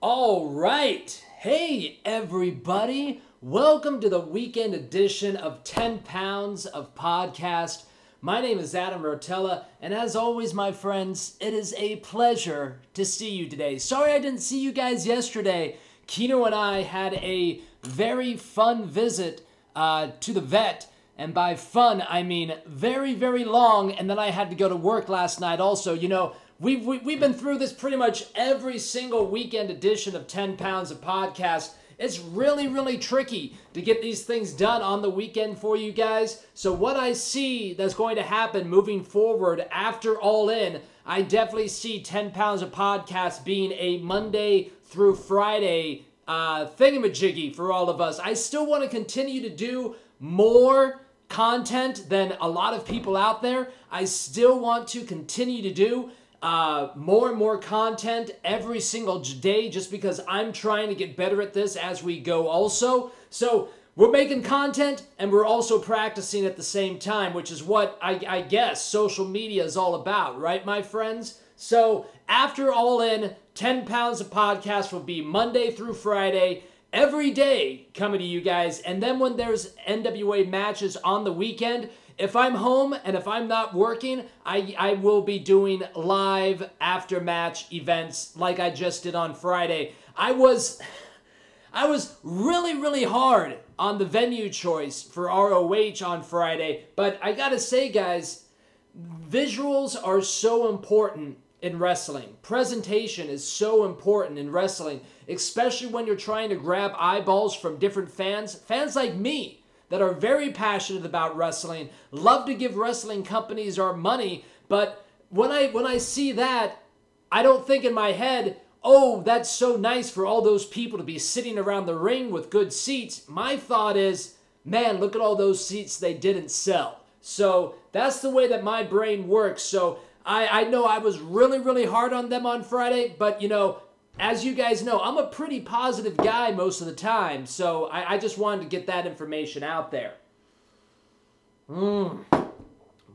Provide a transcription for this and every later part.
All right. Hey, everybody. Welcome to the weekend edition of 10 Pounds of Podcast. My name is Adam Rotella, and as always, my friends, it is a pleasure to see you today. Sorry I didn't see you guys yesterday. Kino and I had a very fun visit uh, to the vet. And by fun, I mean very, very long. And then I had to go to work last night also. You know, we've, we, have we have been through this pretty much every single weekend edition of 10 Pounds of Podcast. It's really, really tricky to get these things done on the weekend for you guys. So, what I see that's going to happen moving forward after All In, I definitely see 10 Pounds of Podcast being a Monday through Friday uh, thingamajiggy for all of us. I still want to continue to do more content than a lot of people out there. I still want to continue to do uh, more and more content every single day just because I'm trying to get better at this as we go, also. So, we're making content and we're also practicing at the same time, which is what I, I guess social media is all about, right, my friends? So, after All In, 10 pounds of podcast will be Monday through Friday every day coming to you guys. And then when there's NWA matches on the weekend, if I'm home and if I'm not working, I, I will be doing live after match events like I just did on Friday. I was I was really really hard on the venue choice for ROH on Friday, but I got to say guys, visuals are so important in wrestling. Presentation is so important in wrestling, especially when you're trying to grab eyeballs from different fans. Fans like me that are very passionate about wrestling, love to give wrestling companies our money, but when I when I see that, I don't think in my head, "Oh, that's so nice for all those people to be sitting around the ring with good seats." My thought is, "Man, look at all those seats they didn't sell." So, that's the way that my brain works. So, I, I know I was really, really hard on them on Friday, but you know, as you guys know, I'm a pretty positive guy most of the time, so I, I just wanted to get that information out there. Mmm.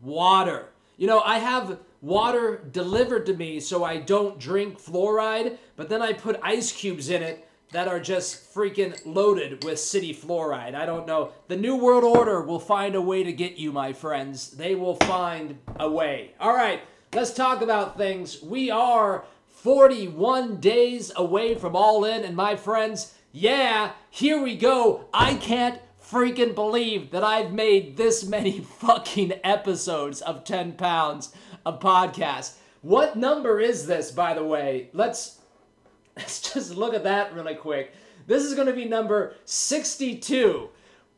Water. You know, I have water delivered to me so I don't drink fluoride, but then I put ice cubes in it that are just freaking loaded with city fluoride. I don't know. The New World Order will find a way to get you, my friends. They will find a way. All right. Let's talk about things. We are 41 days away from All In, and my friends, yeah, here we go. I can't freaking believe that I've made this many fucking episodes of 10 pounds of podcast. What number is this, by the way? Let's let's just look at that really quick. This is going to be number 62.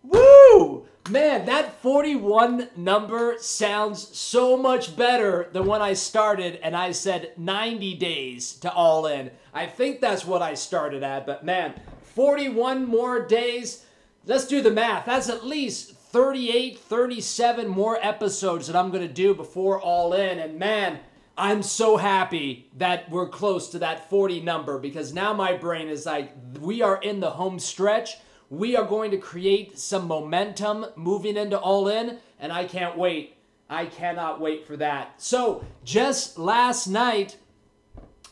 Woo! Man, that 41 number sounds so much better than when I started and I said 90 days to all in. I think that's what I started at, but man, 41 more days. Let's do the math. That's at least 38, 37 more episodes that I'm going to do before all in. And man, I'm so happy that we're close to that 40 number because now my brain is like, we are in the home stretch we are going to create some momentum moving into All In, and I can't wait. I cannot wait for that. So, just last night,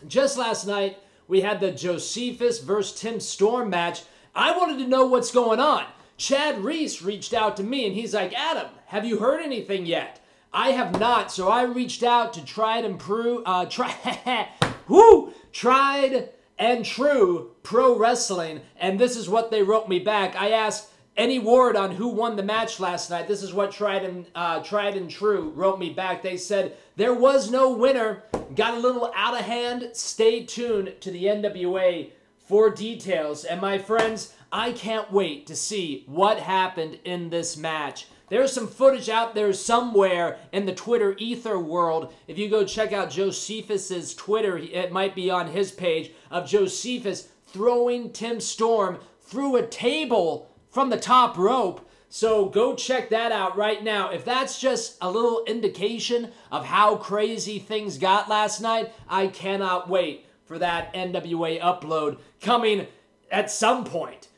just last night, we had the Josephus versus Tim Storm match. I wanted to know what's going on. Chad Reese reached out to me and he's like, Adam, have you heard anything yet? I have not, so I reached out to try and improve, uh, try, whoo, tried and true pro wrestling. And this is what they wrote me back. I asked any word on who won the match last night. This is what tried and uh, tried and true wrote me back. They said there was no winner. Got a little out of hand. Stay tuned to the NWA for details. And my friends, I can't wait to see what happened in this match. There's some footage out there somewhere in the Twitter ether world. If you go check out Josephus's Twitter, it might be on his page of Josephus throwing Tim Storm through a table from the top rope. So go check that out right now. If that's just a little indication of how crazy things got last night, I cannot wait for that NWA upload coming at some point.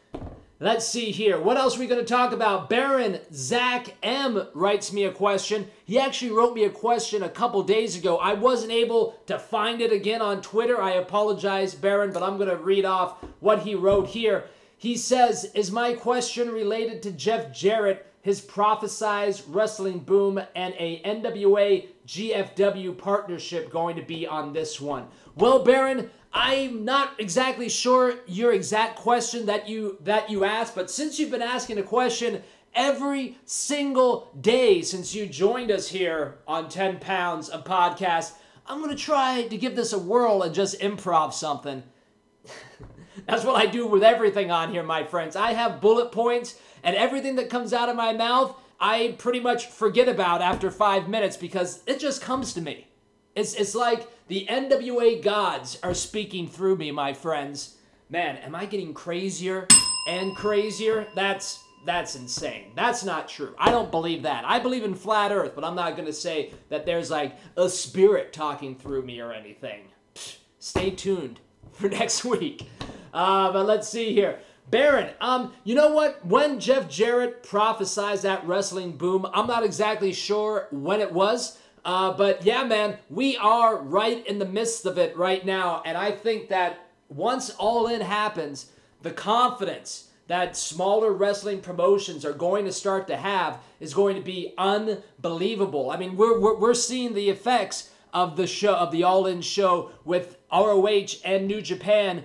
Let's see here. What else are we going to talk about? Baron Zach M writes me a question. He actually wrote me a question a couple days ago. I wasn't able to find it again on Twitter. I apologize, Baron, but I'm going to read off what he wrote here. He says, Is my question related to Jeff Jarrett, his prophesized wrestling boom, and a NWA GFW partnership going to be on this one? Well, Baron, I'm not exactly sure your exact question that you that you asked, but since you've been asking a question every single day since you joined us here on 10 pounds of podcast, I'm gonna try to give this a whirl and just improv something. That's what I do with everything on here, my friends. I have bullet points, and everything that comes out of my mouth, I pretty much forget about after five minutes because it just comes to me. It's, it's like the NWA gods are speaking through me, my friends. Man, am I getting crazier and crazier? That's that's insane. That's not true. I don't believe that. I believe in flat earth, but I'm not going to say that there's like a spirit talking through me or anything. Pfft, stay tuned for next week. Uh, but let's see here. Baron, um, you know what? When Jeff Jarrett prophesied that wrestling boom, I'm not exactly sure when it was. Uh, but yeah, man, we are right in the midst of it right now. And I think that once All In happens, the confidence that smaller wrestling promotions are going to start to have is going to be unbelievable. I mean, we're, we're, we're seeing the effects of the show, of the All In show with ROH and New Japan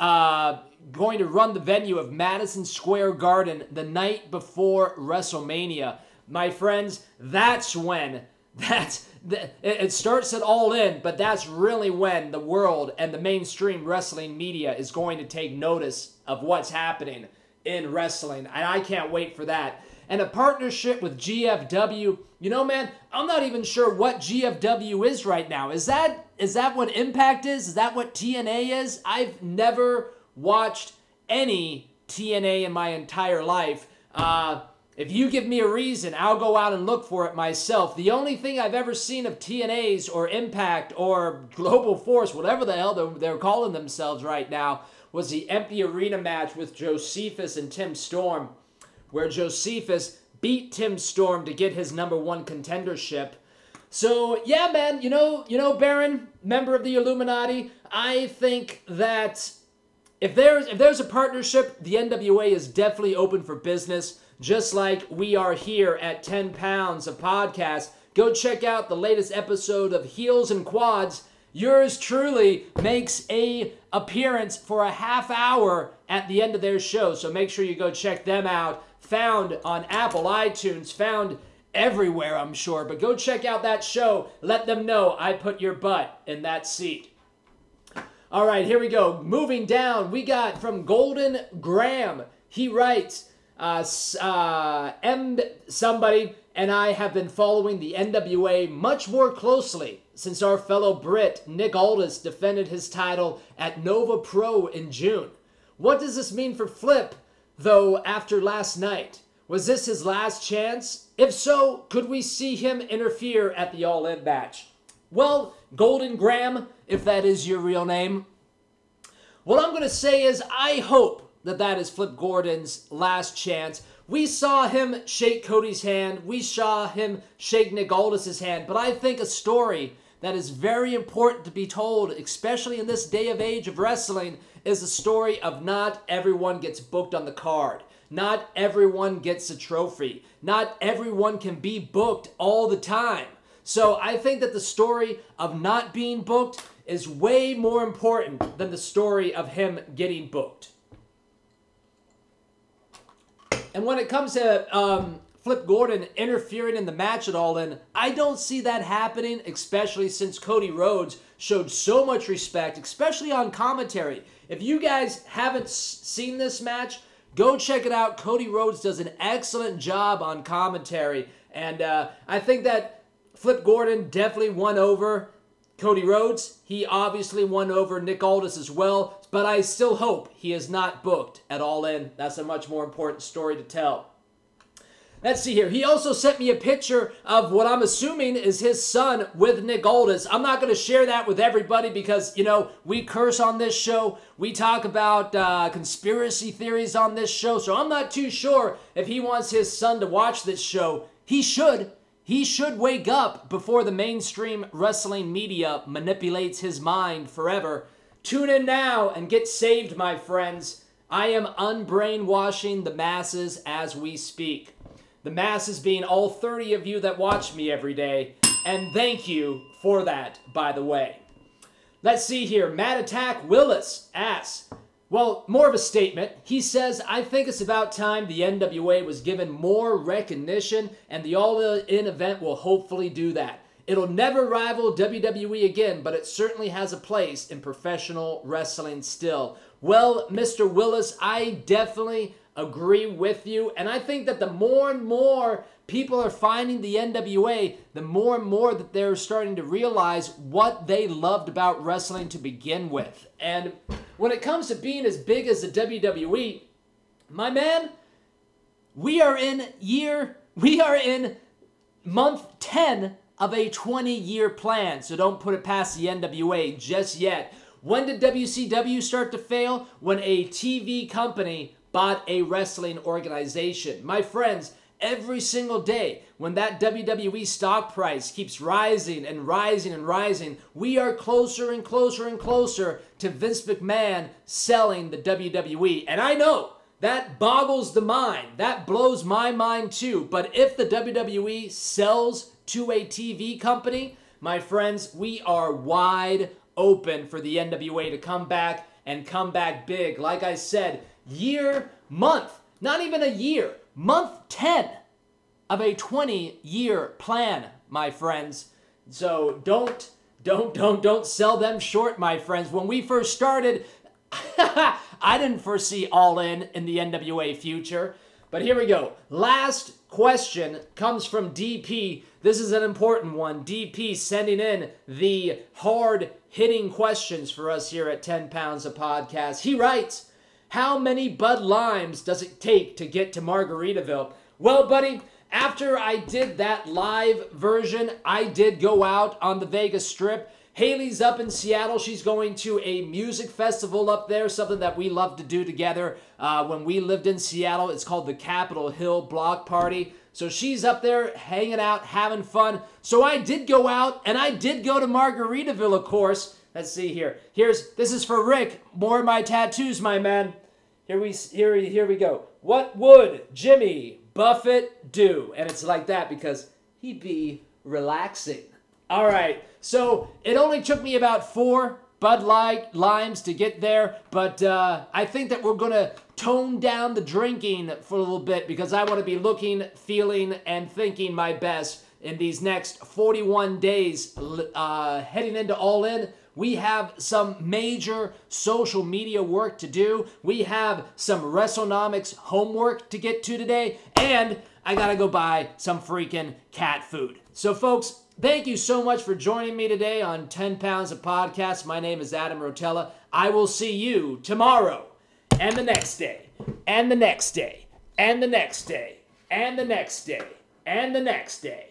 uh, going to run the venue of Madison Square Garden the night before WrestleMania. My friends, that's when that's it starts it all in, but that's really when the world and the mainstream wrestling media is going to take notice of what's happening in wrestling, and I can't wait for that. And a partnership with GFW, you know, man, I'm not even sure what GFW is right now. Is that is that what Impact is? Is that what TNA is? I've never watched any TNA in my entire life. Uh, if you give me a reason, I'll go out and look for it myself. The only thing I've ever seen of TNA's or Impact or Global Force, whatever the hell they're, they're calling themselves right now, was the empty arena match with Josephus and Tim Storm, where Josephus beat Tim Storm to get his number one contendership. So yeah, man, you know, you know, Baron, member of the Illuminati, I think that if there's if there's a partnership, the NWA is definitely open for business just like we are here at 10 pounds of podcast. Go check out the latest episode of Heels and Quads. Yours truly makes a appearance for a half hour at the end of their show. So make sure you go check them out. Found on Apple iTunes, found everywhere, I'm sure. But go check out that show. Let them know I put your butt in that seat. All right, here we go. Moving down, we got from Golden Graham. He writes, uh, uh, somebody and I have been following the NWA much more closely since our fellow Brit Nick Aldis defended his title at Nova Pro in June. What does this mean for Flip, though, after last night? Was this his last chance? If so, could we see him interfere at the All In match? Well, Golden Graham, if that is your real name, what I'm going to say is I hope that that is Flip Gordon's last chance. We saw him shake Cody's hand. We saw him shake Nick Aldis's hand. But I think a story that is very important to be told, especially in this day of age of wrestling, is the story of not everyone gets booked on the card. Not everyone gets a trophy. Not everyone can be booked all the time. So I think that the story of not being booked is way more important than the story of him getting booked. And when it comes to um, Flip Gordon interfering in the match at all, then I don't see that happening, especially since Cody Rhodes showed so much respect, especially on commentary. If you guys haven't seen this match, go check it out. Cody Rhodes does an excellent job on commentary, and uh, I think that Flip Gordon definitely won over Cody Rhodes. He obviously won over Nick Aldis as well but I still hope he is not booked at All In. That's a much more important story to tell. Let's see here. He also sent me a picture of what I'm assuming is his son with Nick Aldis. I'm not going to share that with everybody because, you know, we curse on this show. We talk about uh, conspiracy theories on this show. So I'm not too sure if he wants his son to watch this show. He should. He should wake up before the mainstream wrestling media manipulates his mind forever. Tune in now and get saved, my friends. I am unbrainwashing the masses as we speak. The masses being all 30 of you that watch me every day. And thank you for that, by the way. Let's see here. Matt Attack Willis asks, well, more of a statement. He says, I think it's about time the NWA was given more recognition, and the All In event will hopefully do that. It'll never rival WWE again, but it certainly has a place in professional wrestling still. Well, Mr. Willis, I definitely agree with you. And I think that the more and more people are finding the NWA, the more and more that they're starting to realize what they loved about wrestling to begin with. And when it comes to being as big as the WWE, my man, we are in year, we are in month 10 of a 20 year plan. So don't put it past the NWA just yet. When did WCW start to fail? When a TV company bought a wrestling organization. My friends, every single day when that WWE stock price keeps rising and rising and rising, we are closer and closer and closer to Vince McMahon selling the WWE. And I know that boggles the mind. That blows my mind too. But if the WWE sells to a TV company, my friends, we are wide open for the NWA to come back and come back big. Like I said, year, month, not even a year, month 10 of a 20 year plan, my friends. So don't, don't, don't, don't sell them short, my friends. When we first started, I didn't foresee all in in the NWA future. But here we go. Last question comes from DP. This is an important one. DP sending in the hard hitting questions for us here at 10 Pounds a Podcast. He writes, how many Bud Limes does it take to get to Margaritaville? Well, buddy, after I did that live version, I did go out on the Vegas Strip. Haley's up in Seattle. She's going to a music festival up there, something that we love to do together. Uh, when we lived in Seattle, it's called the Capitol Hill Block Party. So she's up there hanging out, having fun. So I did go out, and I did go to Margaritaville, of course. Let's see here. Here's this is for Rick. More of my tattoos, my man. Here we here here we go. What would Jimmy Buffett do? And it's like that because he'd be relaxing. All right. So it only took me about four Bud Light limes to get there, but uh, I think that we're gonna tone down the drinking for a little bit because I want to be looking, feeling, and thinking my best in these next 41 days uh, heading into All In. We have some major social media work to do. We have some WrestleNomics homework to get to today. And I gotta go buy some freaking cat food. So, folks, thank you so much for joining me today on 10 Pounds of Podcast. My name is Adam Rotella. I will see you tomorrow and the next day and the next day and the next day and the next day and the next day